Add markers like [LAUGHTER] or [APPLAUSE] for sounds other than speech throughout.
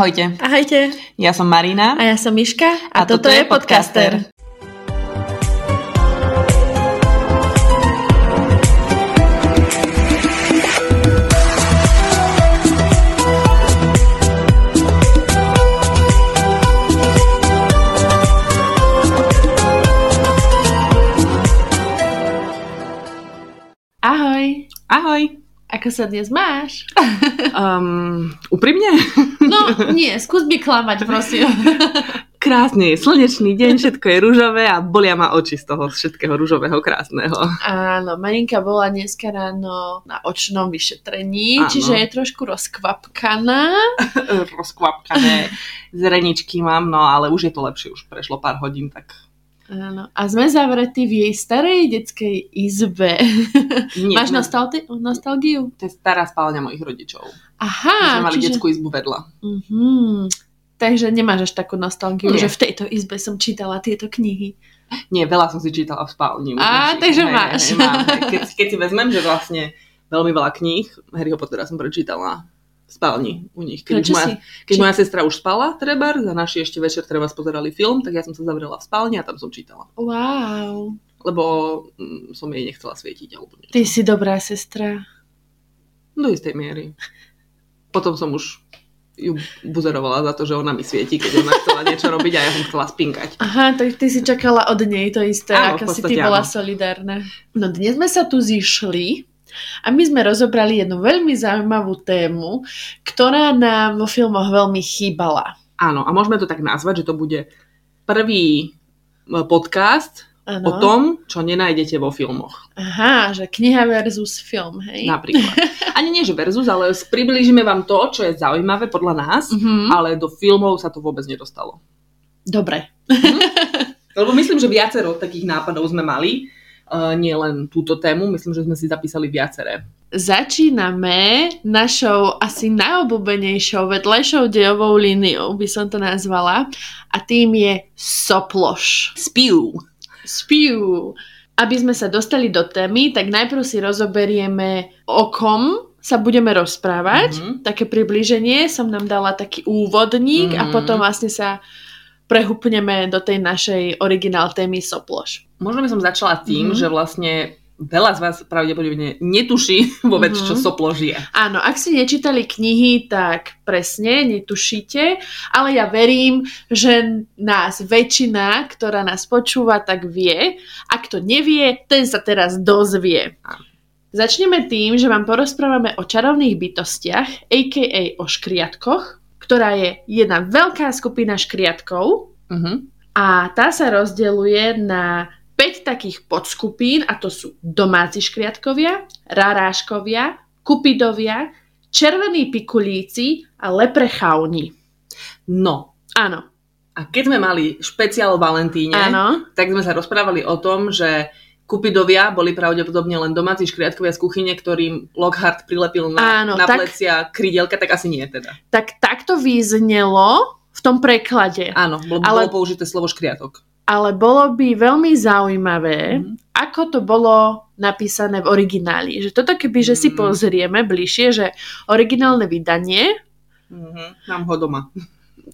Ahojte. Ahojte. Ja som Marina. A ja som Miška. A, a toto, toto je podcaster. podcaster. Ako sa dnes máš? Um, úprimne? No, nie, skús mi klamať, prosím. Krásne je slnečný deň, všetko je rúžové a bolia ma oči z toho všetkého rúžového krásneho. Áno, Marinka bola dneska ráno na očnom vyšetrení, Áno. čiže je trošku rozkvapkaná. [LAUGHS] Rozkvapkané zreničky mám, no ale už je to lepšie, už prešlo pár hodín, tak Áno. A sme zavretí v jej starej detskej izbe. Nie, Máš nostalgi- nostalgiu? To je stará spálňa mojich rodičov. Aha. My sme mali čiže... detskú izbu vedľa. Uh-huh. Takže nemáš až takú nostalgiu, Nie. že v tejto izbe som čítala tieto knihy. Nie, veľa som si čítala v spálni. Á, takže hej, máš. Hej, mám. Keď, keď si vezmem, že vlastne veľmi veľa kníh, Harryho Pottera som prečítala spálni u nich. Keď, no, moja, keď či... moja sestra už spala, treba, za naši ešte večer treba spozerali film, tak ja som sa zavrela v spálni a tam som čítala. Wow. Lebo mm, som jej nechcela svietiť. Alebo niečo. Ty si dobrá sestra. Do istej miery. Potom som už ju buzerovala za to, že ona mi svieti, keď ona chcela niečo robiť a ja som chcela spinkať. Aha, tak ty si čakala od nej to isté, áno, aká si ty bola solidárna. No dnes sme sa tu zišli, a my sme rozobrali jednu veľmi zaujímavú tému, ktorá nám vo filmoch veľmi chýbala. Áno, a môžeme to tak nazvať, že to bude prvý e, podcast ano. o tom, čo nenájdete vo filmoch. Aha, že kniha versus film, hej? Napríklad. [LAUGHS] Ani nie, že versus, ale priblížime vám to, čo je zaujímavé podľa nás, mm-hmm. ale do filmov sa to vôbec nedostalo. Dobre. Mhm. [LAUGHS] Lebo myslím, že viacero takých nápadov sme mali nie len túto tému, myslím, že sme si zapísali viaceré. Začíname našou asi najobľúbenejšou vedlejšou dejovou líniou, by som to nazvala, a tým je soploš. Spiu. Spiu. Aby sme sa dostali do témy, tak najprv si rozoberieme, o kom sa budeme rozprávať. Mm-hmm. Také približenie som nám dala taký úvodník mm-hmm. a mhm. potom vlastne sa prehupneme do tej našej originál témy Soploš. Možno by som začala tým, mm-hmm. že vlastne veľa z vás pravdepodobne netuší [LAUGHS] vôbec, mm-hmm. čo Soploš je. Áno, ak si nečítali knihy, tak presne netušíte, ale ja verím, že nás väčšina, ktorá nás počúva, tak vie. Ak to nevie, ten sa teraz dozvie. Začneme tým, že vám porozprávame o čarovných bytostiach, a.k.a. o škriatkoch, ktorá je jedna veľká skupina škriatkov uh-huh. a tá sa rozdeľuje na 5 takých podskupín a to sú domáci škriatkovia, raráškovia, kupidovia, červení pikulíci a leprechauni. No. Áno. A keď sme mali špeciál Valentíne, Áno. tak sme sa rozprávali o tom, že Kupidovia boli pravdepodobne len domáci škriatkovia z kuchyne, ktorým Lockhart prilepil na, Áno, na tak, plecia krydielka, tak asi nie teda. Tak takto vyznelo v tom preklade. Áno, bolo, ale, bolo použité slovo škriatok. Ale bolo by veľmi zaujímavé, mm. ako to bolo napísané v origináli. Že toto keby, že mm. si mhm. pozrieme bližšie, že originálne vydanie... Mm-hmm. Mám ho doma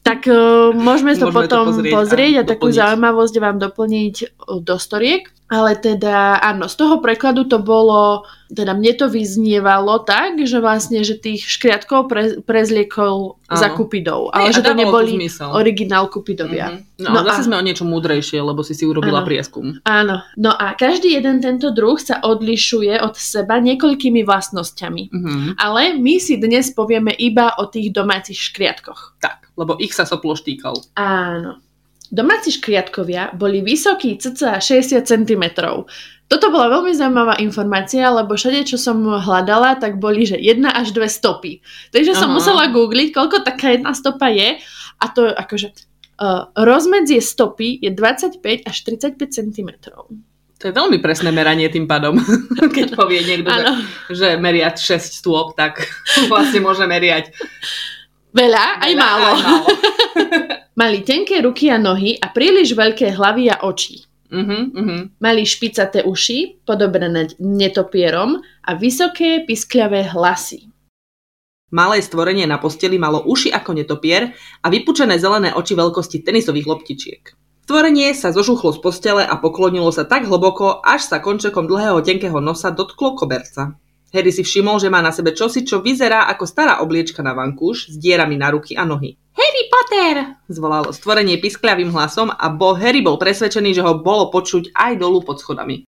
tak uh, môžeme to môžeme potom to pozrieť, pozrieť a, a takú zaujímavosť vám doplniť do storiek. Ale teda áno, z toho prekladu to bolo, teda mne to vyznievalo tak, že vlastne, že tých škriatkov pre, prezliekol áno. za Kupidov. Ale Hej, že to neboli to originál Kupidovia. Mm-hmm. No, no zase a... sme o niečo múdrejšie, lebo si si urobila áno. prieskum. Áno. No a každý jeden tento druh sa odlišuje od seba niekoľkými vlastnosťami. Mm-hmm. Ale my si dnes povieme iba o tých domácich škriatkoch. Tak, lebo ich sa soploš týkal. Áno. Domáci škriatkovia boli vysokí cca 60 cm. Toto bola veľmi zaujímavá informácia, lebo všade, čo som hľadala, tak boli, že jedna až dve stopy. Takže Aha. som musela googliť, koľko taká jedna stopa je. A to akože uh, rozmedzie stopy je 25 až 35 cm. To je veľmi presné meranie tým pádom. [LAUGHS] Keď povie niekto, že, že meriať 6 stôp, tak [LAUGHS] vlastne môže meriať Veľa, aj Veľa, málo. Aj málo. [LAUGHS] Mali tenké ruky a nohy a príliš veľké hlavy a oči. Uh-huh, uh-huh. Mali špicaté uši, podobné netopierom a vysoké piskľavé hlasy. Malé stvorenie na posteli malo uši ako netopier a vypučené zelené oči veľkosti tenisových loptičiek. Stvorenie sa zožuchlo z postele a poklonilo sa tak hlboko, až sa končekom dlhého tenkého nosa dotklo koberca. Harry si všimol, že má na sebe čosi, čo vyzerá ako stará obliečka na vankúš s dierami na ruky a nohy. Potter! zvolalo stvorenie piskľavým hlasom a bo Harry bol presvedčený, že ho bolo počuť aj dolu pod schodami.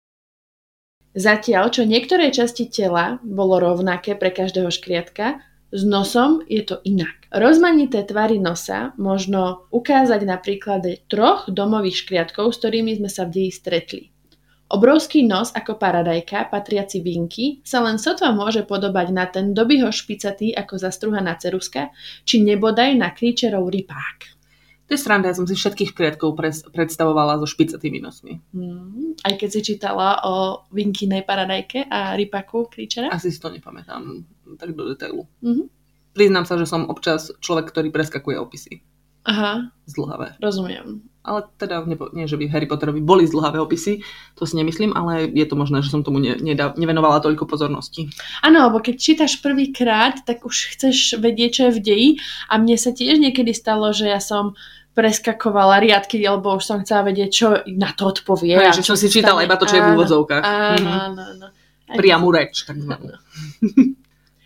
Zatiaľ, čo niektoré časti tela bolo rovnaké pre každého škriatka, s nosom je to inak. Rozmanité tvary nosa možno ukázať na príklade troch domových škriatkov, s ktorými sme sa v deji stretli. Obrovský nos ako paradajka, patriaci vinky, sa len sotva môže podobať na ten dobyho špicatý ako zastruhaná ceruska, či nebodaj na kríčerov rypák. To je sranda, ja som si všetkých škriatkov pres- predstavovala so špicatými nosmi. Hmm, aj keď si čítala o vinkinej paradajke a rypaku kríčera? Asi si to nepamätám tak do detailu. Mhm. Priznám sa, že som občas človek, ktorý preskakuje opisy. Aha, Zdlhavé. rozumiem. Ale teda, nepo, nie, že by Harry Potterovi boli zdlhavé opisy, to si nemyslím, ale je to možné, že som tomu ne, nedá, nevenovala toľko pozornosti. Áno, lebo keď čítaš prvýkrát, tak už chceš vedieť, čo je v deji a mne sa tiež niekedy stalo, že ja som preskakovala riadky, alebo už som chcela vedieť, čo na to odpovie. Hej, že čo som si čítala iba to, čo je v Áno, úvodzovkách. Áno, Mhm. áno, áno. Priamu reč, takzvanú. [LAUGHS]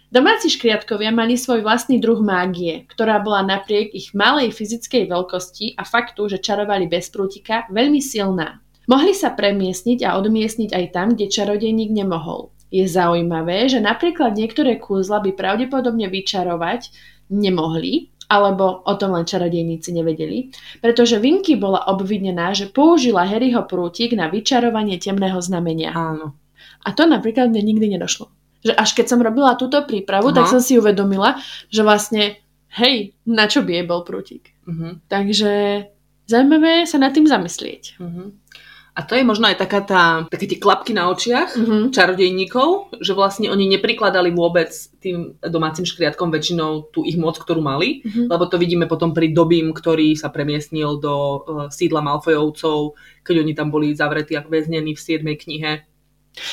Domáci škriatkovia mali svoj vlastný druh mágie, ktorá bola napriek ich malej fyzickej veľkosti a faktu, že čarovali bez prútika, veľmi silná. Mohli sa premiesniť a odmiestniť aj tam, kde čarodejník nemohol. Je zaujímavé, že napríklad niektoré kúzla by pravdepodobne vyčarovať nemohli, alebo o tom len čarodejníci nevedeli, pretože Vinky bola obvinená, že použila Harryho prútik na vyčarovanie temného znamenia. Áno. A to napríklad mne nikdy nedošlo. Že až keď som robila túto prípravu, Aha. tak som si uvedomila, že vlastne, hej, na čo by jej bol prútik. Mhm. Takže zaujímavé sa nad tým zamyslieť. Mhm. A to je možno aj taká tá, také tie klapky na očiach Mhm. čarodejníkov, že vlastne oni neprikladali vôbec tým domácim škriatkom väčšinou tú ich moc, ktorú mali, Mhm. lebo to vidíme potom pri Dobím, ktorý sa premiestnil do uh, sídla Malfojovcov, keď oni tam boli zavretí a väznení v 7. knihe.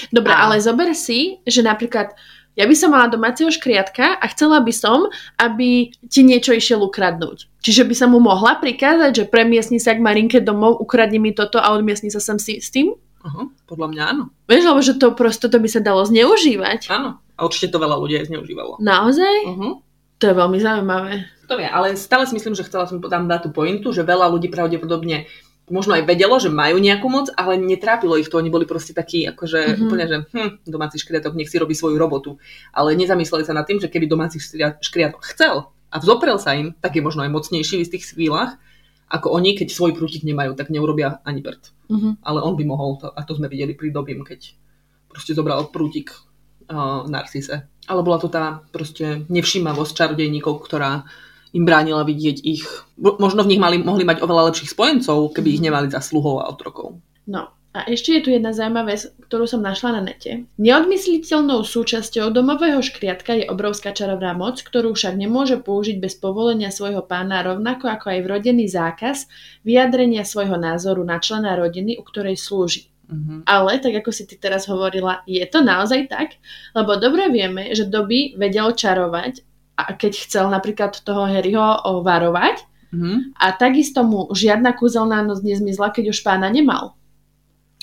Dobre, A- ale zober si, že napríklad ja by som mala domáceho škriatka a chcela by som, aby ti niečo išiel ukradnúť. Čiže by som mu mohla prikázať, že premiesni sa k Marinke domov, ukradni mi toto a odmiesni sa sem si, s tým? Aha, podľa mňa áno. Vieš, lebo že to prosto to by sa dalo zneužívať. Áno. A určite to veľa ľudí aj zneužívalo. Naozaj? Uh-huh. To je veľmi zaujímavé. To vie, ale stále si myslím, že chcela som tam dať tú pointu, že veľa ľudí pravdepodobne možno aj vedelo, že majú nejakú moc, ale netrápilo ich to. Oni boli proste takí, akože Mhm. úplne, že hm, domáci škriatok nech si robí svoju robotu. Ale nezamysleli sa nad tým, že keby domáci škria- škriatok chcel a vzoprel sa im, tak je možno aj mocnejší v istých chvíľach, ako oni, keď svoj prútik nemajú, tak neurobia ani prd. Mhm. Ale on by mohol, to, a to sme videli pri Dobím, keď proste zobral prútik uh, Narcise. Ale bola to tá proste nevšímavosť čarodejníkov, ktorá im bránila vidieť ich. Mo- Možno v nich mali, mohli mať oveľa lepších spojencov, keby ich nemali za sluhov a otrokov. No a ešte je tu jedna zaujímavá vec, ktorú som našla na nete. Neodmysliteľnou súčasťou domového škriatka je obrovská čarovná moc, ktorú však nemôže použiť bez povolenia svojho pána, rovnako ako aj vrodený zákaz vyjadrenia svojho názoru na člena rodiny, u ktorej slúži. Uh-huh. Ale, tak ako si ty teraz hovorila, je to naozaj tak? Lebo dobre vieme, že doby vedel čarovať, a keď chcel napríklad toho Harryho varovať, Uh-huh. a takisto mu žiadna kúzelná noc nezmizla, keď už pána nemal.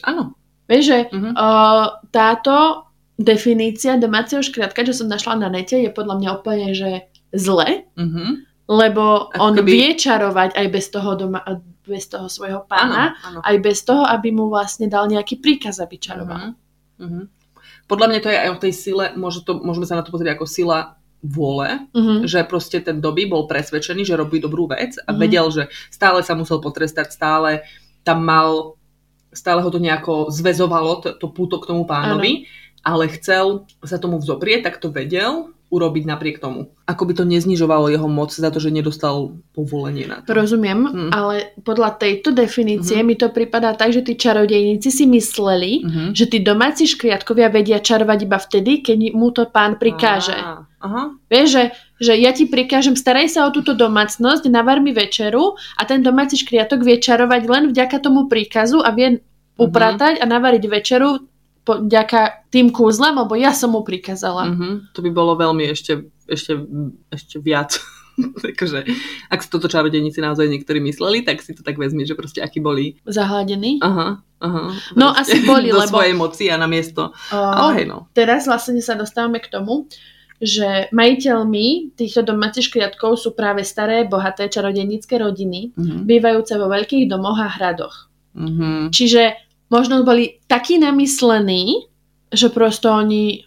Áno. Vieš, že Uh-huh. uh, táto definícia domáceho škriatka, čo som našla na nete, je podľa mňa úplne, že zle, Uh-huh. lebo Ako on keby- vie čarovať aj bez toho, doma, bez toho svojho Áno, pána, áno. aj bez toho, aby mu vlastne dal nejaký príkaz, aby čaroval. Uh-huh. Podľa mňa to je aj o tej sile, môže to, môžeme sa na to pozrieť ako sila vôle, Mhm. že proste ten doby bol presvedčený, že robí dobrú vec a Mhm. vedel, že stále sa musel potrestať, stále tam mal, stále ho to nejako zväzovalo, to, to púto k tomu pánovi, ale chcel sa tomu vzoprieť, tak to vedel urobiť napriek tomu. Ako by to neznižovalo jeho moc za to, že nedostal povolenie na to. Rozumiem, Mhm. ale podľa tejto definície Mhm. mi to pripadá tak, že tí čarodejníci si mysleli, Mhm. že tí domáci škriatkovia vedia čarovať iba vtedy, keď mu to pán prikáže. Aha. Vieš, že, že ja ti prikážem, staraj sa o túto domácnosť, navar mi večeru a ten domáci škriatok vie čarovať len vďaka tomu príkazu a vie upratať a navariť večeru vďaka tým kúzlem, lebo ja som mu prikázala. Mhm. To by bolo veľmi ešte ešte, ešte viac. [LAUGHS] Takže ak si toto čarodejníci naozaj niektorí mysleli, tak si to tak vezmi, že proste akí boli. Zahladení? Aha, aha. No asi [LAUGHS] boli, do lebo... svojej moci a na miesto. Uh, Ale hej no. Teraz vlastne sa dostávame k tomu, že majiteľmi týchto domácich škriatkov sú práve staré, bohaté čarodejnícke rodiny, Mhm. bývajúce vo veľkých domoch a hradoch. Mhm. Čiže možno boli takí namyslení, že prosto oni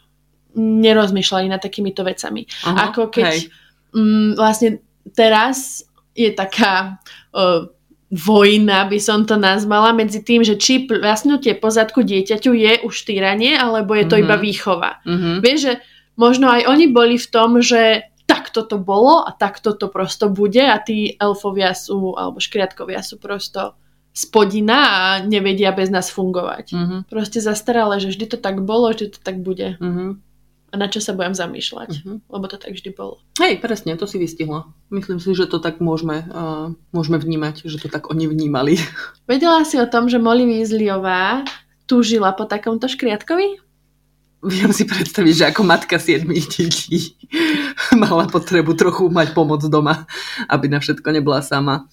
nerozmýšľali nad takýmito vecami. Aha, Ako keď hej. mm, vlastne teraz je taká uh, vojna, by som to nazvala, medzi tým, že či vlastnutie pozadku dieťaťu je už týranie, alebo je to Mhm. iba výchova. Mhm. Vieš, že možno aj oni boli v tom, že takto to bolo a takto to prosto bude a tí elfovia sú, alebo škriatkovia sú prosto spodina a nevedia bez nás fungovať. Mhm. Proste zastaralé, že vždy to tak bolo, vždy to tak bude. Mhm. A na čo sa budem zamýšľať? Mhm. Lebo to tak vždy bolo. Hej, presne, to si vystihla. Myslím si, že to tak môžeme, uh, môžeme vnímať, že to tak oni vnímali. [LAUGHS] Vedela si o tom, že Molly Weasleyová túžila po takomto škriatkovi? Viem si predstaviť, že ako matka siedmých detí [LAUGHS] mala potrebu trochu mať pomoc doma, aby na všetko nebola sama.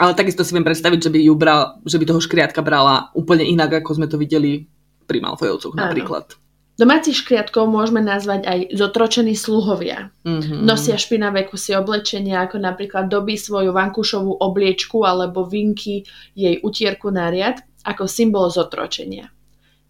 Ale takisto si viem predstaviť, že by, ju bral, že by toho škriatka brala úplne inak, ako sme to videli pri Malfojovcoch Áno. napríklad. Domácich škriatkov môžeme nazvať aj zotročení sluhovia. Mhm. Nosia špinavé kusy oblečenia, ako napríklad dobí svoju vankúšovú obliečku alebo vinky jej utierku na riad ako symbol zotročenia.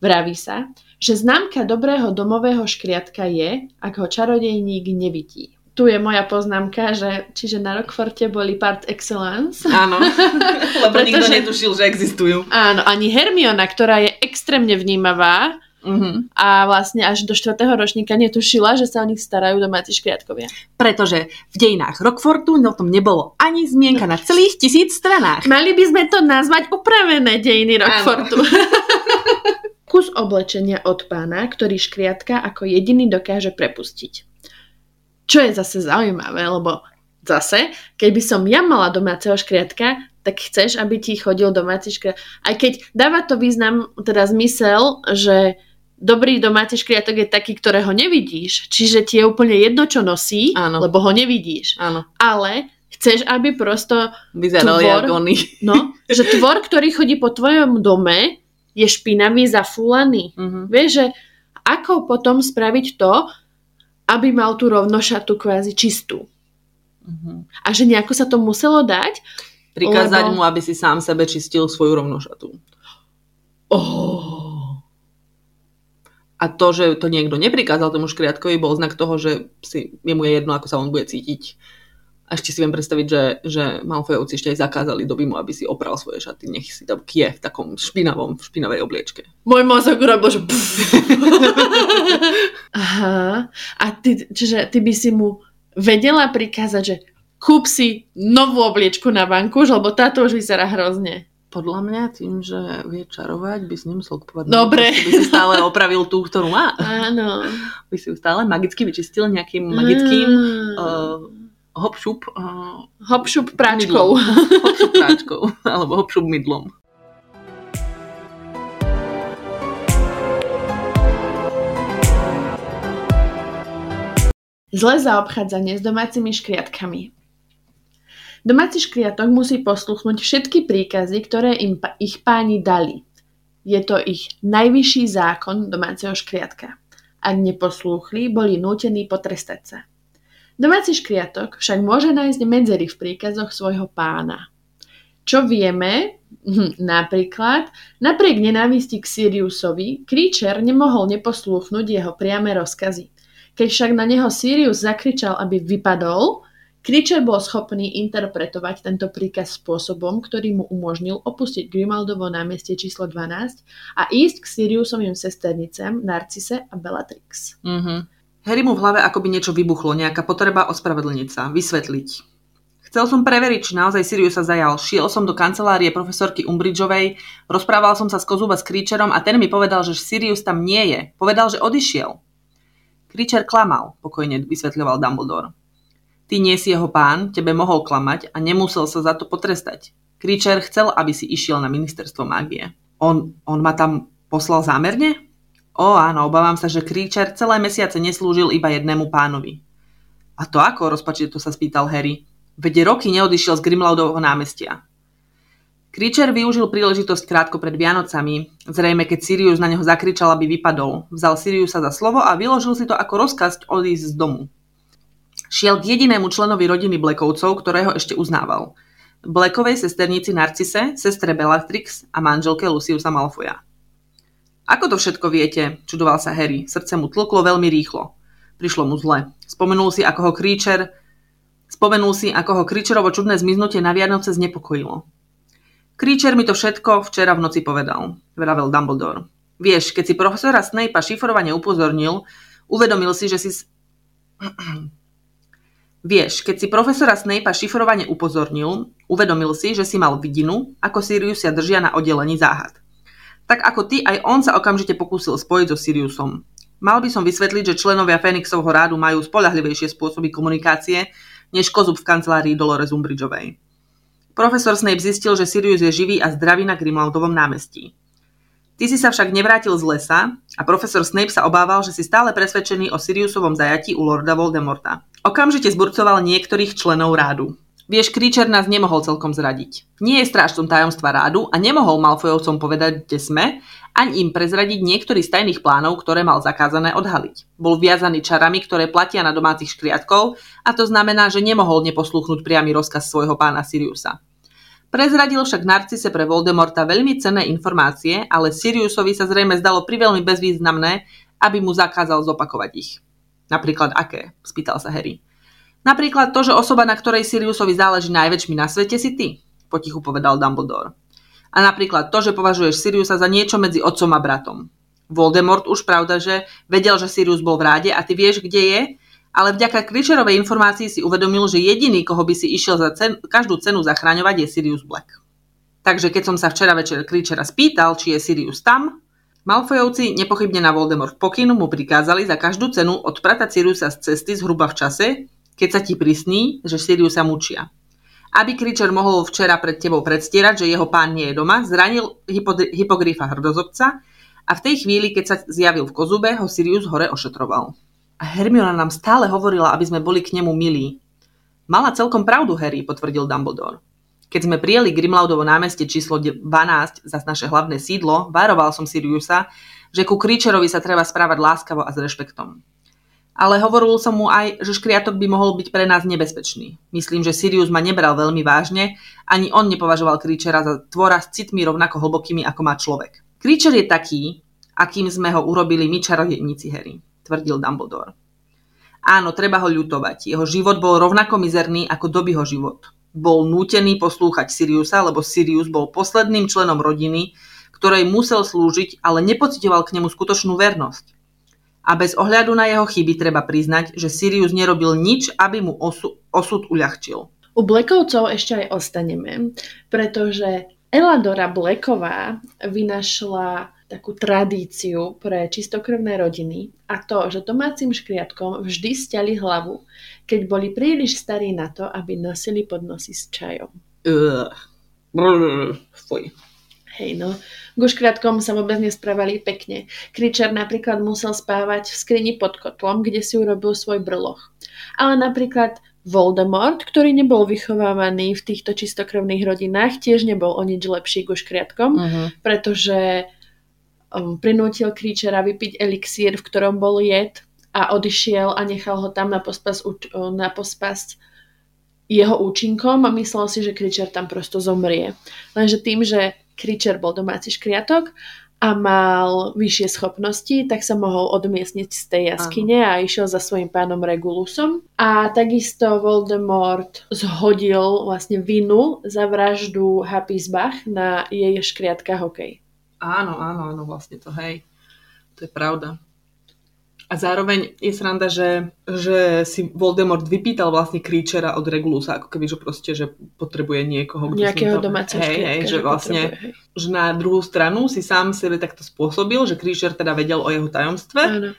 Vraví sa, že známka dobrého domového škriatka je, ak ho čarodejník nevidí. Tu je moja poznámka, že čiže na Rockforte boli part excellence. Áno, [LAUGHS] lebo nikto Pretože- netušil, že existujú. Áno, ani Hermiona, ktorá je extrémne vnímavá Mhm. a vlastne až do 4. ročníka netušila, že sa o nich starajú domáci škriatkovia. Pretože v dejinách Rockfortu o tom nebolo ani zmienka na celých tisíc stranách. Mali by sme to nazvať upravené dejiny Rockfortu. [LAUGHS] Kus oblečenia od pána, ktorý škriatka ako jediný dokáže prepustiť. Čo je zase zaujímavé, lebo zase, keby som ja mala domáceho škriatka, tak chceš, aby ti chodil domáci škriatok. Aj keď dáva to význam, teda zmysel, že dobrý domáci škriatok je taký, ktorého nevidíš, čiže ti je úplne jedno, čo nosí, Áno. lebo ho nevidíš. Áno, Ale chceš, aby prosto vyzerali Tvor. oni. [LAUGHS] No, že tvor, ktorý chodí po tvojom dome, je špinavý, zafúlaný. Mhm. Vieš, že ako potom spraviť to, aby mal tú rovnošatu kvázi čistú. Mhm. A že nejako sa to muselo dať. Prikázať Lebo- mu, aby si sám sebe čistil svoju rovnošatu. Oh. A to, že to niekto neprikázal tomu škriatkovi, bol znak toho, že si, jemu je jedno, ako sa on bude cítiť. A ešte si viem predstaviť, že, že Malfojovci ešte aj zakázali doby mu, aby si opral svoje šaty. Nech si tam kie v takom špinavom, v špinavej obliečke. Môj mozog urobil, že... [LAUGHS] Aha. A ty, čiže ty by si mu vedela prikázať, že kúp si novú obliečku na banku, lebo táto už vyzerá hrozne. Podľa mňa tým, že vie čarovať, by si nemusel kupovať. Dobre. By si stále opravil tú, ktorú má. Áno. By si ju stále magicky vyčistil nejakým magickým Mm. uh, hopšup uh, Hopšup práčkou. hopšup práčkou. [LAUGHS] Alebo hopšup mydlom. Zlé zaobchádzanie s domácimi škriatkami. Domáci škriatok musí posluchnúť všetky príkazy, ktoré im ich páni dali. Je to ich najvyšší zákon domáceho škriatka. Ak neposlúchli, boli nútení potrestať sa. Domáci škriatok však môže nájsť medzery v príkazoch svojho pána. Čo vieme, hm, napríklad, napriek nenávisti k Siriusovi, Creature nemohol neposlúchnuť jeho priame rozkazy. Keď však na neho Sirius zakričal, aby vypadol, Creature bol schopný interpretovať tento príkaz spôsobom, ktorý mu umožnil opustiť Grimaldovo námestie číslo 12 a ísť k Siriusovým sesternicám Narcise a Bellatrix. Mhm. Harry mu v hlave akoby niečo vybuchlo, nejaká potreba ospravedlniť sa, vysvetliť. Chcel som preveriť, či naozaj Sirius sa zajal. Šiel som do kancelárie profesorky Umbridgeovej, rozprával som sa s Kozuba s Creacherom a ten mi povedal, že Sirius tam nie je. Povedal, že odišiel. Creature klamal, pokojne vysvetľoval Dumbledore. Ty nie si jeho pán, tebe mohol klamať a nemusel sa za to potrestať. Creature chcel, aby si išiel na ministerstvo mágie. On, on ma tam poslal zámerne? Ó áno, obávam sa, že Creature celé mesiace neslúžil iba jednému pánovi. A to ako, rozpačite to sa spýtal Harry. Vede roky neodišiel z Grimlaudovho námestia. Kričer využil príležitosť krátko pred Vianocami, zrejme keď Sirius na neho zakričal, aby vypadol. Vzal Siriusa za slovo a vyložil si to ako rozkaz odísť z domu. Šiel k jedinému členovi rodiny Blackovcov, ktorého ešte uznával. Blackovej sesternici Narcise, sestre Bellatrix a manželke Luciusa Malfoja. Ako to všetko viete? Čudoval sa Harry. Srdce mu tlklo veľmi rýchlo. Prišlo mu zle. Spomenul si, ako ho Creature Spomenul si, ako ho Kričerovo čudné zmiznutie na Vianoce znepokojilo. Creature mi to všetko včera v noci povedal, vravel Dumbledore. Vieš, keď si profesora Snape'a šifrovane upozornil, uvedomil si, že si... [CLEARS THROAT] Vieš, keď si profesora Snape'a šifrovane upozornil, uvedomil si, že si mal vidinu, ako Siriusia držia na oddelení záhad. Tak ako ty, aj on sa okamžite pokúsil spojiť so Siriusom. Mal by som vysvetliť, že členovia Fénixovho rádu majú spolahlivejšie spôsoby komunikácie, než kozub v kancelárii Dolores Umbridgeovej. Profesor Snape zistil, že Sirius je živý a zdravý na Grimlaudovom námestí. Ty si sa však nevrátil z lesa a profesor Snape sa obával, že si stále presvedčený o Siriusovom zajatí u Lorda Voldemorta. Okamžite zburcoval niektorých členov rádu. Vieš, Creature nás nemohol celkom zradiť. Nie je strážcom tajomstva rádu a nemohol Malfoyovcom povedať, kde sme, ani im prezradiť niektorý z tajných plánov, ktoré mal zakázané odhaliť. Bol viazaný čarami, ktoré platia na domácich škriatkov a to znamená, že nemohol neposlúchnuť priamy rozkaz svojho pána Siriusa. Prezradil však Narcise pre Voldemorta veľmi cenné informácie, ale Siriusovi sa zrejme zdalo priveľmi bezvýznamné, aby mu zakázal zopakovať ich. Napríklad aké? spýtal sa Harry. Napríklad to, že osoba, na ktorej Siriusovi záleží najväčšmi na svete, si ty, potichu povedal Dumbledore. A napríklad to, že považuješ Siriusa za niečo medzi otcom a bratom. Voldemort už pravda, že vedel, že Sirius bol v ráde a ty vieš, kde je, ale vďaka Kričerovej informácii si uvedomil, že jediný, koho by si išiel za cen, každú cenu zachraňovať, je Sirius Black. Takže keď som sa včera večer Kričera spýtal, či je Sirius tam, Malfojovci nepochybne na Voldemort pokynu mu prikázali za každú cenu odpratať Siriusa z cesty zhruba v čase, keď sa ti prisní, že Siriusa mučia. Aby Kričer mohol včera pred tebou predstierať, že jeho pán nie je doma, zranil hypogrifa hrdozobca a v tej chvíli, keď sa zjavil v kozube, ho Sirius hore ošetroval. A Hermiona nám stále hovorila, aby sme boli k nemu milí. Mala celkom pravdu, Harry, potvrdil Dumbledore. Keď sme prijeli Grimlaudovo námestie číslo 12 za naše hlavné sídlo, varoval som Siriusa, že ku Kričerovi sa treba správať láskavo a s rešpektom ale hovoril som mu aj, že škriatok by mohol byť pre nás nebezpečný. Myslím, že Sirius ma nebral veľmi vážne, ani on nepovažoval Creachera za tvora s citmi rovnako hlbokými, ako má človek. Creature je taký, akým sme ho urobili my čarodejníci Harry, tvrdil Dumbledore. Áno, treba ho ľutovať. Jeho život bol rovnako mizerný ako Dobyho život. Bol nútený poslúchať Siriusa, lebo Sirius bol posledným členom rodiny, ktorej musel slúžiť, ale nepocitoval k nemu skutočnú vernosť. A bez ohľadu na jeho chyby treba priznať, že Sirius nerobil nič, aby mu osu- osud uľahčil. U Blackovcov ešte aj ostaneme, pretože Eladora Blacková vynašla takú tradíciu pre čistokrvné rodiny a to, že domácim škriatkom vždy stiali hlavu, keď boli príliš starí na to, aby nosili podnosy s čajom. Uh, brr, fuj. Hej, no. Guškrátkom sa vôbec nesprávali pekne. Kričer napríklad musel spávať v skrini pod kotlom, kde si urobil svoj brloch. Ale napríklad Voldemort, ktorý nebol vychovávaný v týchto čistokrvných rodinách, tiež nebol o nič lepší guškriatkom, uh-huh. pretože um, prinútil Kričera vypiť elixír, v ktorom bol jed a odišiel a nechal ho tam na pospas, na pospas jeho účinkom a myslel si, že Kričer tam prosto zomrie. Lenže tým, že Kričer bol domáci škriatok a mal vyššie schopnosti, tak sa mohol odmiestniť z tej jaskyne a išiel za svojim pánom Regulusom. A takisto Voldemort zhodil vlastne vinu za vraždu Hapisbach na jej škriatka hokej. Áno, áno, áno, vlastne to, hej. To je pravda. A zároveň je sranda, že, že si Voldemort vypýtal vlastne Creatures od Regulusa, ako keby, že proste, že potrebuje niekoho. Nejakého domáceho hej, hej, že vlastne, hej. že na druhú stranu si sám sebe takto spôsobil, že Creature teda vedel o jeho tajomstve ano.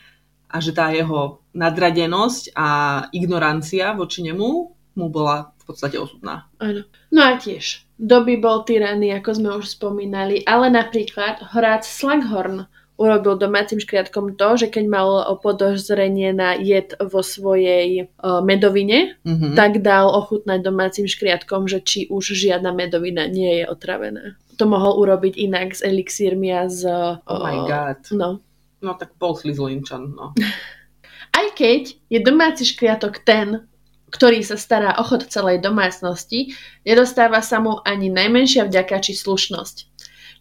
a že tá jeho nadradenosť a ignorancia voči nemu mu bola v podstate osudná. Áno. No a tiež, doby bol tyranný, ako sme už spomínali, ale napríklad Horác Slughorn urobil domácim škriatkom to, že keď mal podozrenie na jed vo svojej uh, medovine, mm-hmm. tak dal ochutnať domácim škriatkom, že či už žiadna medovina nie je otravená. To mohol urobiť inak s elixírmi a z... Uh, oh my god. No. No tak bol slizlinčan, no. [LAUGHS] Aj keď je domáci škriatok ten, ktorý sa stará o chod celej domácnosti, nedostáva sa mu ani najmenšia vďaka či slušnosť.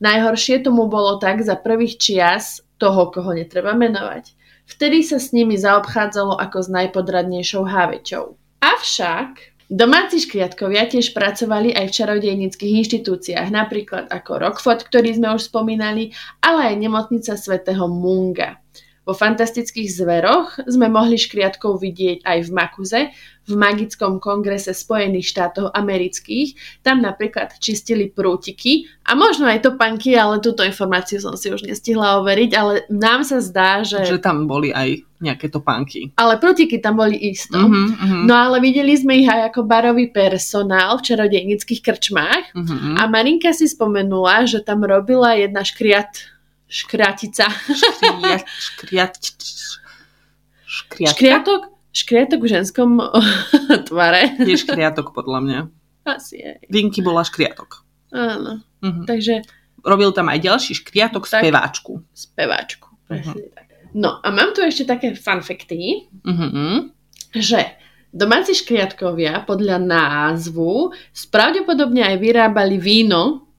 Najhoršie tomu bolo tak za prvých čias toho, koho netreba menovať. Vtedy sa s nimi zaobchádzalo ako s najpodradnejšou háveťou. Avšak Domáci škriatkovia tiež pracovali aj v čarodejnických inštitúciách, napríklad ako Rockford, ktorý sme už spomínali, ale aj nemocnica svätého Munga. Vo fantastických zveroch sme mohli škriatkov vidieť aj v Makuze, v magickom kongrese Spojených štátov amerických. Tam napríklad čistili prútiky a možno aj topanky, ale túto informáciu som si už nestihla overiť, ale nám sa zdá, že... Že tam boli aj nejaké topánky. Ale prútiky tam boli isto. Uh-huh, uh-huh. No ale videli sme ich aj ako barový personál v čarodejnických krčmách uh-huh. a Marinka si spomenula, že tam robila jedna škriat škriatica. Škriat, škriat, škriatka? Škriatok? Škriatok v ženskom [LAUGHS] tvare. Je škriatok podľa mňa. Asi je. Vinky bola škriatok. Áno. Uh-huh. Takže... Robil tam aj ďalší škriatok tak, speváčku. Speváčku, presne uh-huh. tak. No a mám tu ešte také fanfekty, uh-huh. že domáci škriatkovia podľa názvu spravdepodobne aj vyrábali víno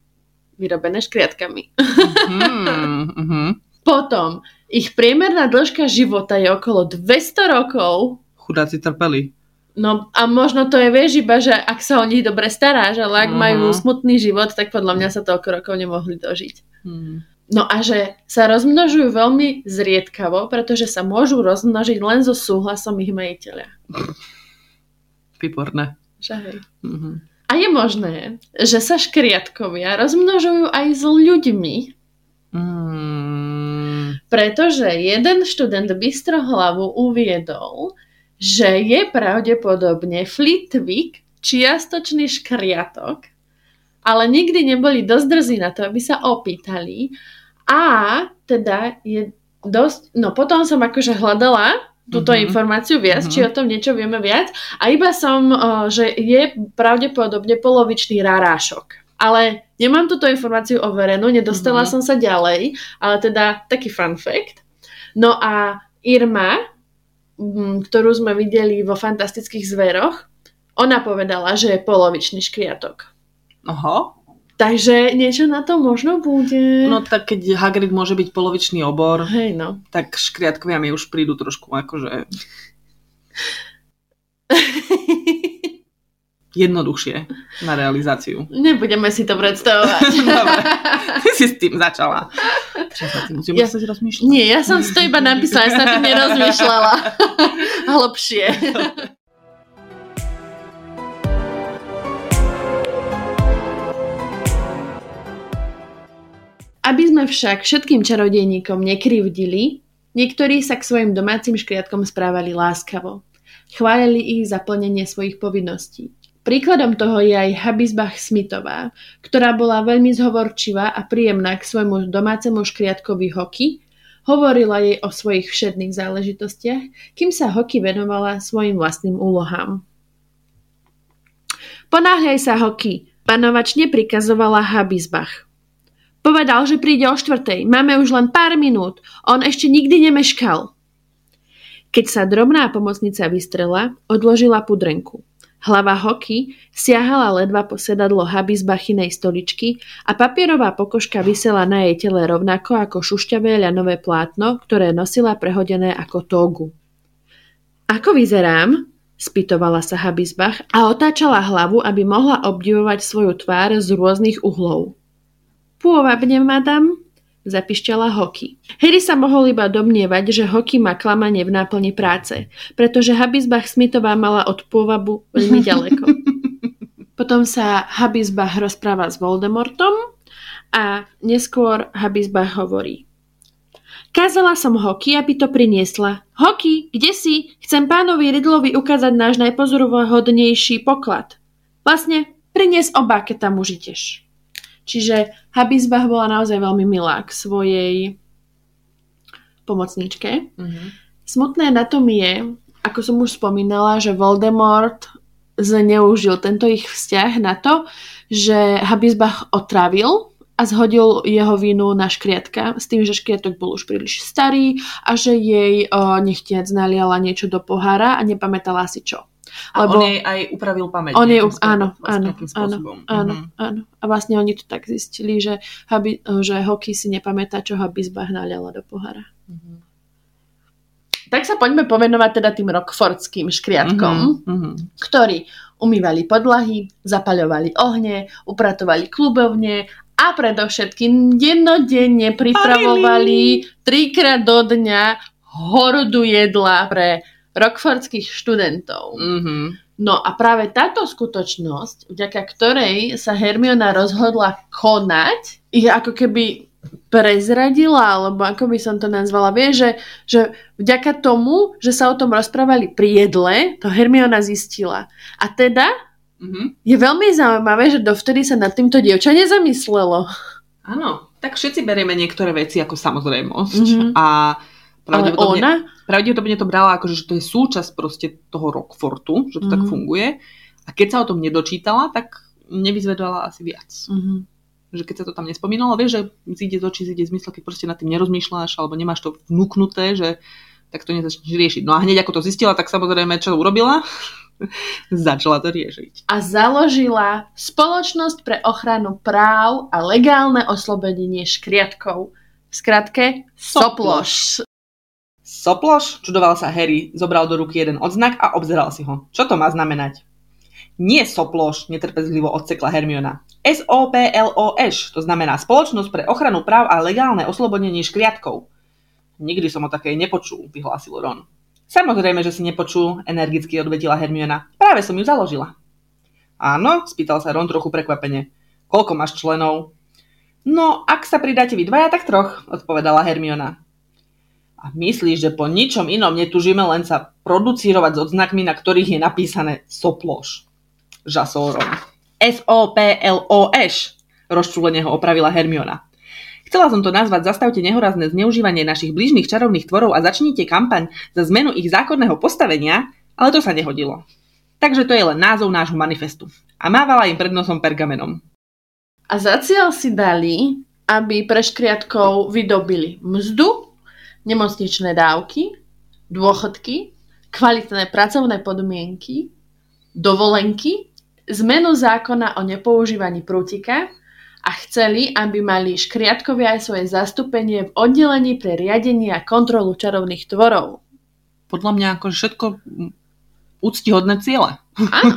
vyrobené škriatkami. Mm-hmm. Potom, ich priemerná dĺžka života je okolo 200 rokov. Chudáci trpeli. No a možno to je, vieš, iba, že ak sa o nich dobre staráš, ale ak uh-huh. majú smutný život, tak podľa mňa sa toľko rokov nemohli dožiť. Uh-huh. No a že sa rozmnožujú veľmi zriedkavo, pretože sa môžu rozmnožiť len so súhlasom ich majiteľa. Výborné. Že hej. Uh-huh. A je možné, že sa škriatkovia rozmnožujú aj s ľuďmi. Mm. Pretože jeden študent Bystrohlavu uviedol, že je pravdepodobne Flitwick čiastočný škriatok, ale nikdy neboli dosť drzí na to, aby sa opýtali. A teda je dosť... No potom som akože hľadala túto uh-huh. informáciu viac, uh-huh. či o tom niečo vieme viac. A iba som, že je pravdepodobne polovičný rarášok. Ale nemám túto informáciu overenú, nedostala uh-huh. som sa ďalej, ale teda taký fun fact. No a Irma, ktorú sme videli vo fantastických zveroch, ona povedala, že je polovičný škriatok. Aha. Takže niečo na to možno bude. No tak keď Hagrid môže byť polovičný obor, Hej, no. tak škriatkovia mi už prídu trošku akože... [LAUGHS] jednoduchšie na realizáciu. Nebudeme si to predstavovať. [LAUGHS] Dobre, ty si s tým začala. Tým musím ja, rozmýšľať? Nie, ja som si to iba napísala, ja sa tým nerozmýšľala. [LAUGHS] Hlbšie. Aby sme však všetkým čarodejníkom nekrivdili, niektorí sa k svojim domácim škriatkom správali láskavo. Chválili ich za plnenie svojich povinností. Príkladom toho je aj Habisbach Smithová, ktorá bola veľmi zhovorčivá a príjemná k svojmu domácemu škriatkovi Hoky, hovorila jej o svojich všedných záležitostiach, kým sa Hoky venovala svojim vlastným úlohám. Ponáhľaj sa, Hoky, panovačne prikazovala Habisbach. Povedal, že príde o štvrtej. Máme už len pár minút. On ešte nikdy nemeškal. Keď sa drobná pomocnica vystrela, odložila pudrenku. Hlava Hoky siahala ledva po sedadlo haby z bachinej stoličky a papierová pokožka vysela na jej tele rovnako ako šušťavé ľanové plátno, ktoré nosila prehodené ako tógu. Ako vyzerám? spýtovala sa Habisbach a otáčala hlavu, aby mohla obdivovať svoju tvár z rôznych uhlov. Pôvabne, madam, zapišťala Hoky. Harry sa mohol iba domnievať, že Hoky má klamanie v náplni práce, pretože Habisbach Smithová mala od pôvabu veľmi [LAUGHS] ďaleko. Potom sa Habisbach rozpráva s Voldemortom a neskôr Habisbach hovorí. Kázala som Hoky, aby to priniesla. Hoky, kde si? Chcem pánovi Ridlovi ukázať náš najpozorovodnejší poklad. Vlastne, prinies oba, keď tam už ideš. Čiže Habisbach bola naozaj veľmi milá k svojej pomocníčke. Mm-hmm. Smutné na tom je, ako som už spomínala, že Voldemort zneužil tento ich vzťah na to, že Habisbach otravil a zhodil jeho vinu na škriatka s tým, že škriatok bol už príliš starý a že jej o, nechtiac naliala niečo do pohára a nepamätala si čo. A Lebo on jej aj upravil pamäť. On jej, áno, áno, áno, áno, mm-hmm. áno. A vlastne oni to tak zistili, že, Habi, že Hoky si nepamätá, čo Habisbach naliala do pohára. Mm-hmm. Tak sa poďme povenovať teda tým rockfordským škriatkom, mm-hmm. ktorí umývali podlahy, zapaľovali ohne, upratovali klubovne a predovšetkým dennodenne pripravovali trikrát do dňa hordu jedla pre rockfordských študentov. Mm-hmm. No a práve táto skutočnosť, vďaka ktorej sa Hermiona rozhodla konať, ich ako keby prezradila, alebo ako by som to nazvala, vie, že, že vďaka tomu, že sa o tom rozprávali pri jedle, to Hermiona zistila. A teda mm-hmm. je veľmi zaujímavé, že dovtedy sa nad týmto dievča nezamyslelo. Áno, tak všetci berieme niektoré veci ako samozrejmosť mm-hmm. a pravdepodobne, Ale ona? pravdepodobne to brala ako, že to je súčasť proste toho Rockfortu, že to mm-hmm. tak mhm. funguje. A keď sa o tom nedočítala, tak nevyzvedala asi viac. Mm-hmm že keď sa to tam nespomínalo, vieš, že zíde z očí, zíde z mysle, keď proste nad tým nerozmýšľaš alebo nemáš to vnúknuté, že tak to nezačneš riešiť. No a hneď ako to zistila, tak samozrejme, čo urobila? [LAUGHS] Začala to riešiť. A založila Spoločnosť pre ochranu práv a legálne oslobodenie škriatkov. V skratke Soploš. Soploš? Čudoval sa Harry, zobral do ruky jeden odznak a obzeral si ho. Čo to má znamenať? Nie soploš, netrpezlivo odsekla Hermiona. SOPLOŠ, to znamená Spoločnosť pre ochranu práv a legálne oslobodenie škriatkov. Nikdy som o takej nepočul, vyhlásil Ron. Samozrejme, že si nepočul, energicky odvetila Hermiona. Práve som ju založila. Áno, spýtal sa Ron trochu prekvapene. Koľko máš členov? No, ak sa pridáte vy dvaja, tak troch, odpovedala Hermiona. A myslíš, že po ničom inom netužíme len sa producírovať s odznakmi, na ktorých je napísané soploš žasórom. S-O-P-L-O-Š, rozčúlene ho opravila Hermiona. Chcela som to nazvať Zastavte nehorazné zneužívanie našich blížnych čarovných tvorov a začnite kampaň za zmenu ich zákonného postavenia, ale to sa nehodilo. Takže to je len názov nášho manifestu. A mávala im pred nosom pergamenom. A za cieľ si dali, aby pre vydobili mzdu, nemocničné dávky, dôchodky, kvalitné pracovné podmienky, dovolenky zmenu zákona o nepoužívaní prútika a chceli, aby mali škriatkovia aj svoje zastúpenie v oddelení pre riadenie a kontrolu čarovných tvorov. Podľa mňa ako všetko úctihodné ciele. Áno.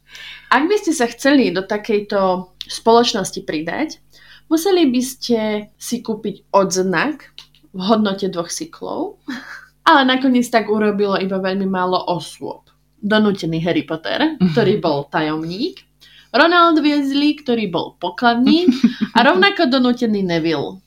[LAUGHS] Ak by ste sa chceli do takejto spoločnosti pridať, museli by ste si kúpiť odznak v hodnote dvoch cyklov, [LAUGHS] ale nakoniec tak urobilo iba veľmi málo osôb donútený Harry Potter, ktorý [LAUGHS] bol tajomník, Ronald Weasley, ktorý bol pokladník a [LAUGHS] rovnako donútený Neville.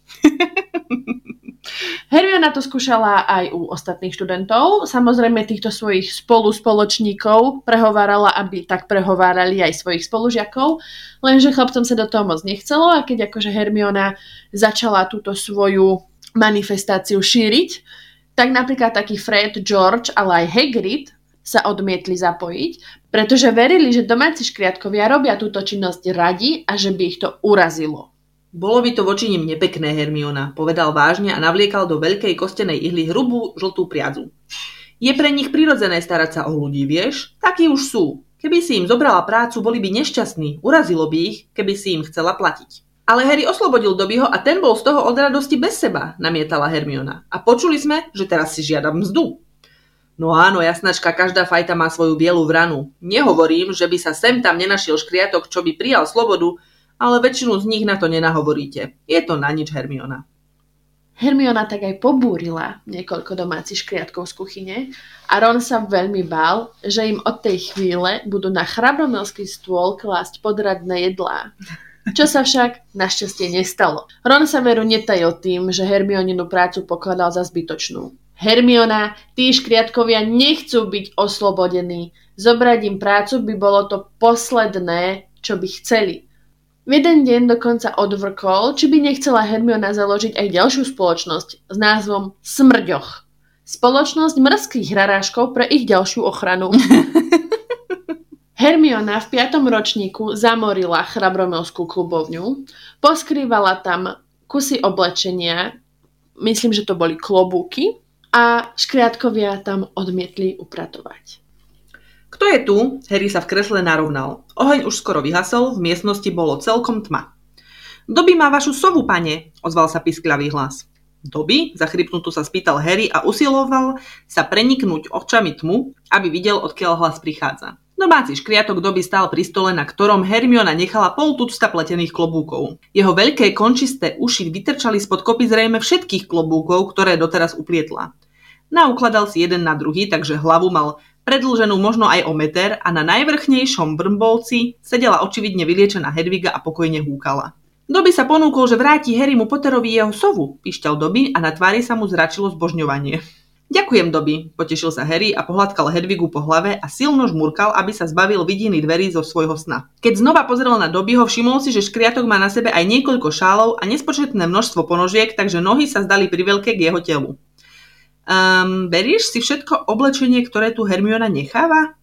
Hermiona to skúšala aj u ostatných študentov. Samozrejme týchto svojich spoluspoločníkov prehovárala, aby tak prehovárali aj svojich spolužiakov, lenže chlapcom sa do toho moc nechcelo a keď akože Hermiona začala túto svoju manifestáciu šíriť, tak napríklad taký Fred, George, ale aj Hagrid sa odmietli zapojiť, pretože verili, že domáci škriatkovia robia túto činnosť radi a že by ich to urazilo. Bolo by to voči nim nepekné, Hermiona, povedal vážne a navliekal do veľkej kostenej ihly hrubú žltú priadzu. Je pre nich prirodzené starať sa o ľudí, vieš? Takí už sú. Keby si im zobrala prácu, boli by nešťastní, urazilo by ich, keby si im chcela platiť. Ale Harry oslobodil Dobyho a ten bol z toho od radosti bez seba, namietala Hermiona. A počuli sme, že teraz si žiada mzdu. No áno, jasnačka, každá fajta má svoju bielu vranu. Nehovorím, že by sa sem tam nenašiel škriatok, čo by prijal slobodu, ale väčšinu z nich na to nenahovoríte. Je to na nič Hermiona. Hermiona tak aj pobúrila niekoľko domácich škriatkov z kuchyne a Ron sa veľmi bál, že im od tej chvíle budú na chrabromilský stôl klásť podradné jedlá. Čo sa však našťastie nestalo. Ron sa veru netajil tým, že Hermioninu prácu pokladal za zbytočnú. Hermiona, tí škriatkovia nechcú byť oslobodení. Zobrať im prácu by bolo to posledné, čo by chceli. V jeden deň dokonca odvrkol, či by nechcela Hermiona založiť aj ďalšiu spoločnosť s názvom Smrďoch. Spoločnosť mrzkých hraráškov pre ich ďalšiu ochranu. [LAUGHS] Hermiona v piatom ročníku zamorila chrabromelskú klubovňu, poskrývala tam kusy oblečenia, myslím, že to boli klobúky, a škriatkovia tam odmietli upratovať. Kto je tu? Harry sa v kresle narovnal. Oheň už skoro vyhasol, v miestnosti bolo celkom tma. Doby má vašu sovu, pane, ozval sa piskľavý hlas. Doby, zachrypnutú sa spýtal Harry a usiloval sa preniknúť očami tmu, aby videl, odkiaľ hlas prichádza. Domáci škriatok doby stál pri stole, na ktorom Hermiona nechala pol tucta pletených klobúkov. Jeho veľké končisté uši vytrčali spod kopy zrejme všetkých klobúkov, ktoré doteraz uplietla. Naukladal si jeden na druhý, takže hlavu mal predlženú možno aj o meter a na najvrchnejšom brmbolci sedela očividne vyliečená Hedviga a pokojne húkala. Doby sa ponúkol, že vráti Harrymu Potterovi jeho sovu, pišťal Doby a na tvári sa mu zračilo zbožňovanie. Ďakujem, Doby, potešil sa Harry a pohľadkal Hedvigu po hlave a silno žmurkal, aby sa zbavil vidiny dverí zo svojho sna. Keď znova pozrel na Dobyho, všimol si, že škriatok má na sebe aj niekoľko šálov a nespočetné množstvo ponožiek, takže nohy sa zdali priveľké k jeho telu. Um, berieš si všetko oblečenie, ktoré tu Hermiona necháva?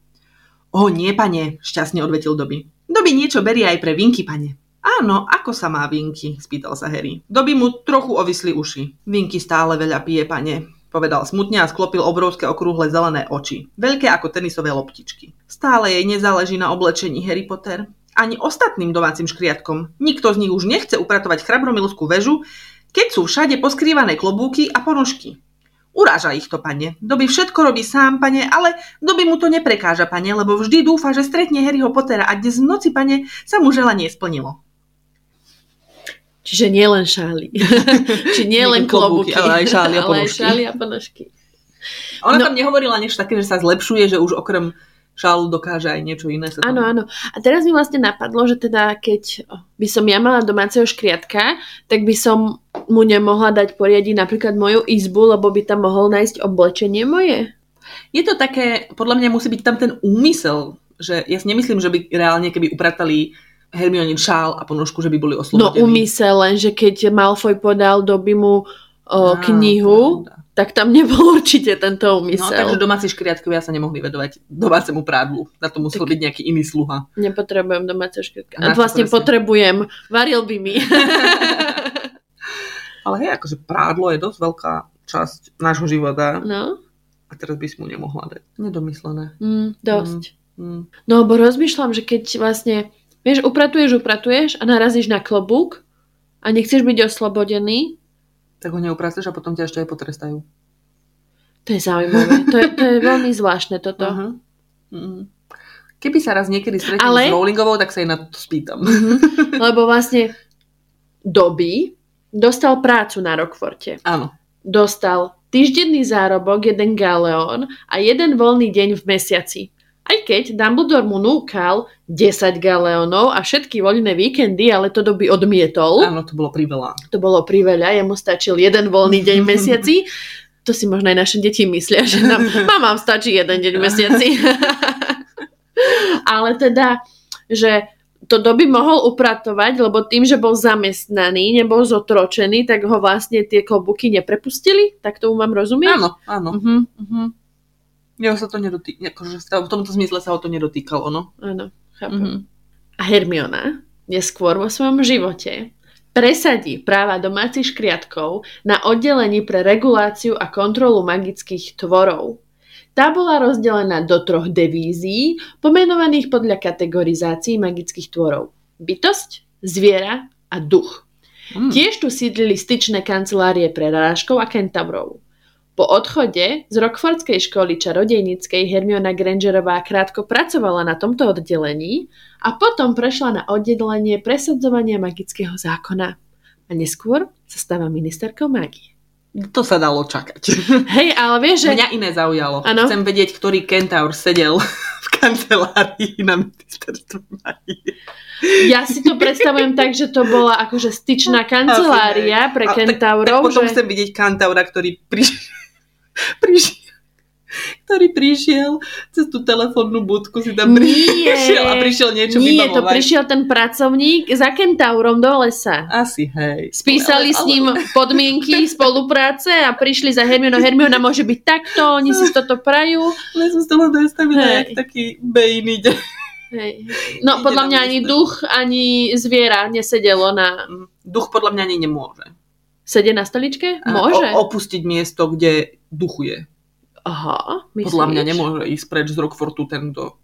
O, nie, pane, šťastne odvetil Doby. Doby niečo berie aj pre Vinky, pane. Áno, ako sa má Vinky? spýtal sa Harry. Doby mu trochu ovisli uši. Vinky stále veľa pije, pane, povedal smutne a sklopil obrovské okrúhle zelené oči, veľké ako tenisové loptičky. Stále jej nezáleží na oblečení Harry Potter. Ani ostatným domácim škriatkom. Nikto z nich už nechce upratovať chrabromilskú väžu, keď sú všade poskrývané klobúky a ponožky. Uráža ich to, pane. Doby všetko robí sám, pane, ale Doby mu to neprekáža, pane, lebo vždy dúfa, že stretne Harryho Pottera a dnes v noci, pane, sa mu želanie splnilo. Čiže nie len šály. [LAUGHS] Či nie len klobúky, ale aj šály a ponožky. Ale aj šály a ponožky. Ona no. tam nehovorila niečo také, že sa zlepšuje, že už okrem šálu dokáže aj niečo iné. Sa áno, áno. A teraz mi vlastne napadlo, že teda keď by som ja mala domáceho škriatka, tak by som mu nemohla dať poriadiť napríklad moju izbu, lebo by tam mohol nájsť oblečenie moje. Je to také, podľa mňa musí byť tam ten úmysel, že ja si nemyslím, že by reálne, keby upratali Hermionin šál a ponožku, že by boli no, oslobodení. No úmysel, len že keď Malfoy podal doby mu o, knihu, pravda tak tam nebol [LAUGHS] určite tento úmysel. No, takže domáci škriatkovia sa nemohli vedovať domácemu prádlu. Na to musel tak byť nejaký iný sluha. Nepotrebujem domáce škriatka. A vlastne presne. potrebujem. Varil by mi. [LAUGHS] Ale hej, akože prádlo je dosť veľká časť nášho života. No. A teraz by si mu nemohla dať. Nedomyslené. Mm, dosť. Mm, mm. No, bo rozmýšľam, že keď vlastne, vieš, upratuješ, upratuješ a narazíš na klobúk a nechceš byť oslobodený, tak ho neupracuješ a potom ťa ešte aj potrestajú. To je zaujímavé. To je, to je veľmi zvláštne toto. Uh-huh. Uh-huh. Keby sa raz niekedy stretnem Ale... s Rowlingovou, tak sa jej na to spýtam. [LAUGHS] Lebo vlastne doby dostal prácu na Rockforte. Áno. Dostal týždenný zárobok, jeden galeón a jeden voľný deň v mesiaci. Aj keď Dumbledore mu núkal 10 galeónov a všetky voľné víkendy, ale to doby odmietol. Áno, to bolo priveľa. To bolo priveľa, jemu stačil jeden voľný deň v mesiaci. [LAUGHS] To si možno aj naše deti myslia, že nám, [LAUGHS] mamám stačí jeden deň v mesiaci. [LAUGHS] ale teda, že to doby mohol upratovať, lebo tým, že bol zamestnaný, nebol zotročený, tak ho vlastne tie klobuky neprepustili? Tak tomu mám rozumieť? Áno, áno. Uh-huh, uh-huh. Jeho sa to nedotýka, akože v tomto zmysle sa o to nedotýkalo, no. Áno, chápem. Mm-hmm. A Hermiona neskôr vo svojom živote presadí práva domácich škriatkov na oddelení pre reguláciu a kontrolu magických tvorov. Tá bola rozdelená do troch devízií, pomenovaných podľa kategorizácií magických tvorov. Bytosť, zviera a duch. Mm. Tiež tu sídlili styčné kancelárie pre rážkov a kentaurov. Po odchode z Rockfordskej školy čarodejníckej Hermiona Grangerová krátko pracovala na tomto oddelení a potom prešla na oddelenie presadzovania magického zákona. A neskôr sa stáva ministerkou mágie. To sa dalo čakať. [LAUGHS] Hej, ale vieš, že... Mňa iné zaujalo. Ano? Chcem vedieť, ktorý kentaur sedel [LAUGHS] v kancelárii na ministerstve. Ja si to predstavujem tak, že to bola akože styčná kancelária pre kentaurov. Tak, tak potom že... chcem vidieť kantaura, ktorý [LAUGHS] prišiel prišiel, ktorý prišiel cez tú telefónnu budku, si tam prišiel a prišiel niečo Nie, vybavovať. to prišiel ten pracovník za kentaurom do lesa. Asi, hej. Spísali Ale- s ním podmienky [LAUGHS] spolupráce a prišli za Hermionou. Hermiona môže byť takto, oni si toto prajú. Ale som si to len predstavila, Hej. jak taký Bane ide. Hej. [LAUGHS] No, Ide podľa mňa ani duch, ani zviera nesedelo na... Duch podľa mňa ani nemôže. Sede na stoličke? Môže. O, opustiť miesto, kde duchuje. Aha, myslíš? Podľa mňa nemôže ísť preč z Rockfortu tento...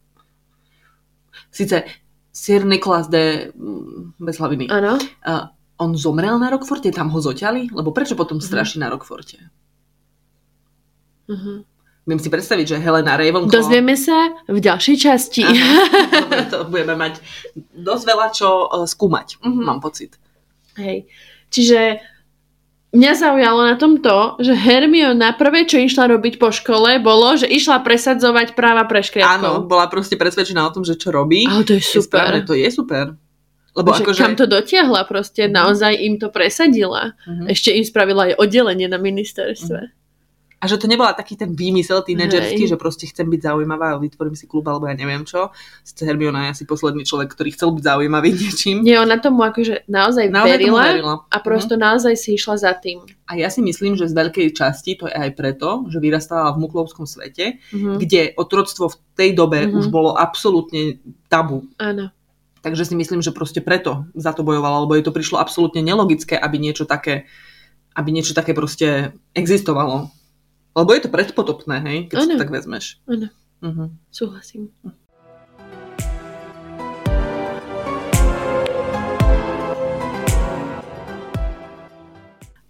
Sice Sir Nicholas de mm, bez hlaviny. Áno. Uh, on zomrel na Rockforte? Tam ho zoťali? Lebo prečo potom Mhm. straší na Rockforte? Uh-huh. Viem si predstaviť, že Helena Ravenclaw... Dozvieme sa v ďalšej časti. Dobre, [LAUGHS] [LAUGHS] to budeme mať dosť veľa čo uh, skúmať, Mhm. mám pocit. Hej. Čiže mňa zaujalo na tom to, že Hermiona prvé, čo išla robiť po škole, bolo, že išla presadzovať práva pre Áno, škriatkov. bola proste presvedčená o tom, že čo robí. Ale to je je správne, super. to je super. Lebo Že akože... kam to dotiahla proste, naozaj im to presadila. Mhm. Ešte im spravila aj oddelenie na ministerstve. A že to nebola taký ten výmysel tínedžerský, že proste chcem byť zaujímavá a vytvorím si klub alebo ja neviem čo. Sice Hermiona je asi posledný človek, ktorý chcel byť zaujímavý [LAUGHS] niečím. Nie, ona tomu akože naozaj, Naozaj verila, verila. a prosto naozaj si išla za tým. A ja si myslím, že z veľkej časti to je aj preto, že vyrastala v muklovskom svete, Mhm. kde otroctvo v tej dobe Mhm. už bolo absolútne tabu. Áno. Takže si myslím, že proste preto za to bojovala, lebo jej to prišlo absolútne nelogické, aby niečo také, aby niečo také proste existovalo. Lebo je to predpotopné, hej, keď si Áno. to tak vezmeš. Áno. Mhm. Súhlasím.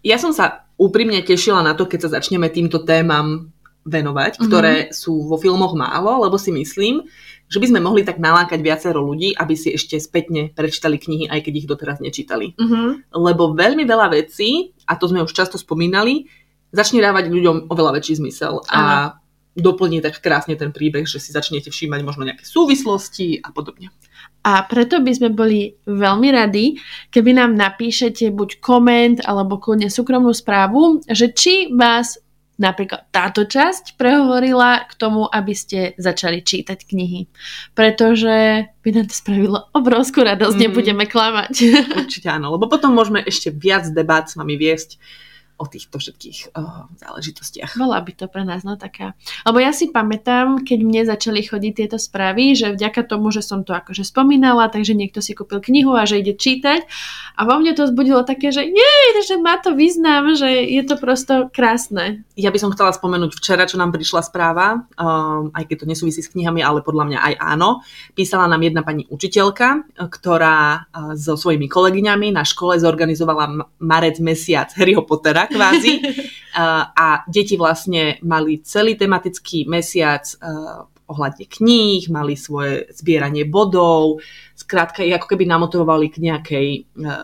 Ja som sa úprimne tešila na to, keď sa začneme týmto témam venovať, Mhm. ktoré sú vo filmoch málo, lebo si myslím, že by sme mohli tak nalákať viacero ľudí, aby si ešte spätne prečítali knihy, aj keď ich doteraz nečítali. Mhm. Lebo veľmi veľa vecí, a to sme už často spomínali, začne dávať ľuďom oveľa väčší zmysel a doplní tak krásne ten príbeh, že si začnete všímať možno nejaké súvislosti a podobne. A preto by sme boli veľmi radi, keby nám napíšete buď koment alebo kľudne súkromnú správu, že či vás napríklad táto časť prehovorila k tomu, aby ste začali čítať knihy. Pretože by nám to spravilo obrovskú radosť, Mm. nebudeme klamať. Určite áno, lebo potom môžeme ešte viac debát s vami viesť o týchto všetkých uh, záležitostiach. Bola by to pre nás no taká. Lebo ja si pamätám, keď mne začali chodiť tieto správy, že vďaka tomu, že som to akože spomínala, takže niekto si kúpil knihu a že ide čítať. A vo mne to zbudilo také, že jej, že má to význam, že je to prosto krásne. Ja by som chcela spomenúť včera, čo nám prišla správa, um, aj keď to nesúvisí s knihami, ale podľa mňa aj áno. Písala nám jedna pani učiteľka, ktorá uh, so svojimi kolegyňami na škole zorganizovala marec mesiac Harryho Pottera kvázi. [LAUGHS] Uh, a deti vlastne mali celý tematický mesiac uh, ohľadne kníh, mali svoje zbieranie bodov, skrátka ich ako keby namotivovali k nejakej e,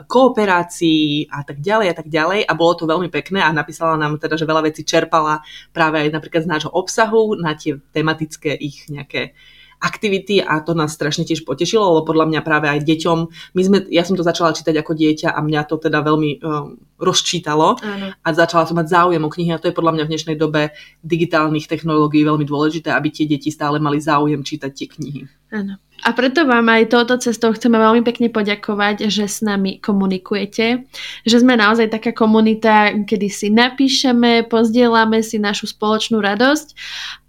kooperácii a tak ďalej a tak ďalej a bolo to veľmi pekné a napísala nám teda, že veľa vecí čerpala práve aj napríklad z nášho obsahu na tie tematické ich nejaké aktivity a to nás strašne tiež potešilo, lebo podľa mňa práve aj deťom, my sme, ja som to začala čítať ako dieťa a mňa to teda veľmi um, rozčítalo Áno. a začala som mať záujem o knihy a to je podľa mňa v dnešnej dobe digitálnych technológií veľmi dôležité, aby tie deti stále mali záujem čítať tie knihy. Áno. A preto vám aj touto cestou chceme veľmi pekne poďakovať, že s nami komunikujete, že sme naozaj taká komunita, kedy si napíšeme, pozdielame si našu spoločnú radosť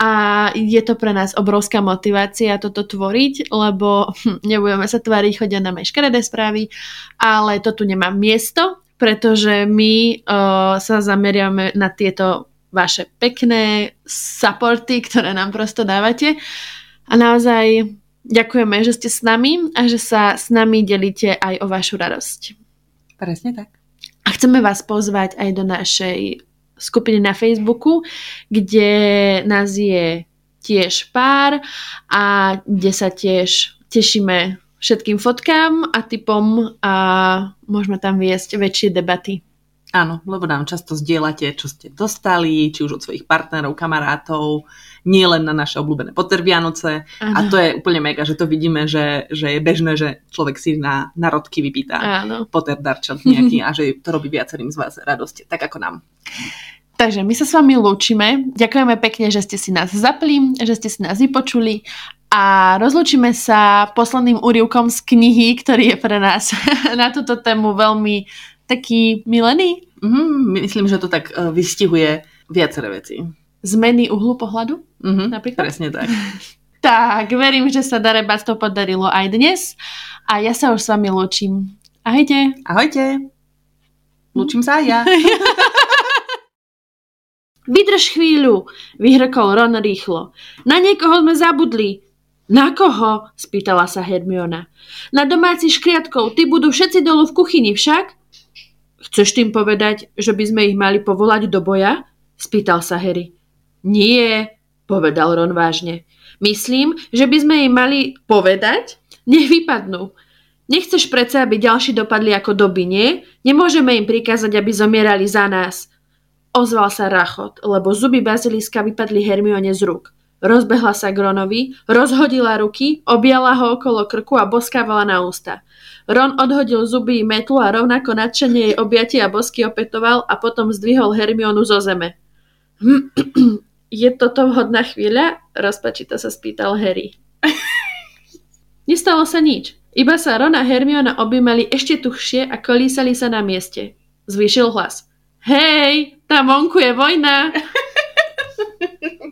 a je to pre nás obrovská motivácia toto tvoriť, lebo hm, nebudeme sa tváriť, chodia nám aj škaredé správy, ale to tu nemá miesto, pretože my uh, sa zameriame na tieto vaše pekné supporty, ktoré nám prosto dávate. A naozaj ďakujeme, že ste s nami a že sa s nami delíte aj o vašu radosť. Presne tak. A chceme vás pozvať aj do našej skupiny na Facebooku, kde nás je tiež pár a kde sa tiež tešíme všetkým fotkám a typom a môžeme tam viesť väčšie debaty. Áno, lebo nám často zdieľate, čo ste dostali, či už od svojich partnerov, kamarátov, nie len na naše obľúbené Potter Vianoce. A to je úplne mega, že to vidíme, že, že je bežné, že človek si na narodky vypýta Áno. Potter darčat nejaký a že to robí viacerým z vás radosť, tak ako nám. Takže my sa s vami lúčime. Ďakujeme pekne, že ste si nás zapli, že ste si nás vypočuli a rozlučíme sa posledným úrivkom z knihy, ktorý je pre nás [LAUGHS] na túto tému veľmi taký milený. Mm, myslím, že to tak uh, vystihuje viaceré veci. Zmeny uhlu pohľadu? Mm-hmm, napríklad? Presne tak. [LAUGHS] tak, verím, že sa Darebas to podarilo aj dnes a ja sa už s vami lúčim. Ahojte. Ahojte. Lúčim sa aj ja. [LAUGHS] Vydrž chvíľu, vyhrkol Ron rýchlo. Na niekoho sme zabudli. Na koho? spýtala sa Hermiona. Na domáci škriatkov, ty budú všetci dolu v kuchyni však? Chceš tým povedať, že by sme ich mali povolať do boja? spýtal sa Harry. Nie, povedal Ron vážne. Myslím, že by sme im mali povedať, nech vypadnú. Nechceš predsa, aby ďalší dopadli ako doby, nie? Nemôžeme im prikázať, aby zomierali za nás. Ozval sa Rachot, lebo zuby baziliska vypadli Hermione z rúk. Rozbehla sa Gronovi, rozhodila ruky, objala ho okolo krku a boskávala na ústa. Ron odhodil zuby i metlu a rovnako nadšenie jej objatie a bosky opetoval a potom zdvihol Hermionu zo zeme. [CLEARS THROAT] Je toto vhodná chvíľa? Rozpačito sa spýtal Harry. [LAUGHS] Nestalo sa nič. Iba sa Ron a Hermiona objímali ešte tuchšie a kolísali sa na mieste. Zvýšil hlas. Hej, tam vonku je vojna. [LAUGHS]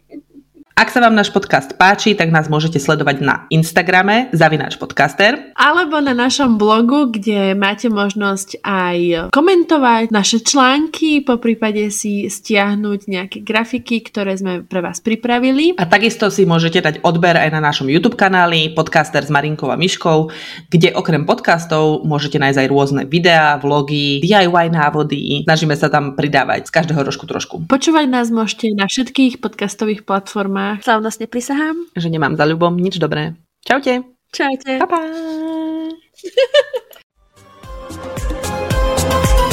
Ak sa vám náš podcast páči, tak nás môžete sledovať na Instagrame zavináč podcaster. Alebo na našom blogu, kde máte možnosť aj komentovať naše články, po prípade si stiahnuť nejaké grafiky, ktoré sme pre vás pripravili. A takisto si môžete dať odber aj na našom YouTube kanáli Podcaster s Marinkou a Myškou, kde okrem podcastov môžete nájsť aj rôzne videá, vlogy, DIY návody. Snažíme sa tam pridávať z každého rožku trošku. Počúvať nás môžete na všetkých podcastových platformách doma. Slavnostne prisahám. Že nemám za ľubom nič dobré. Čaute. Čaute. Pa, pa. [LAUGHS]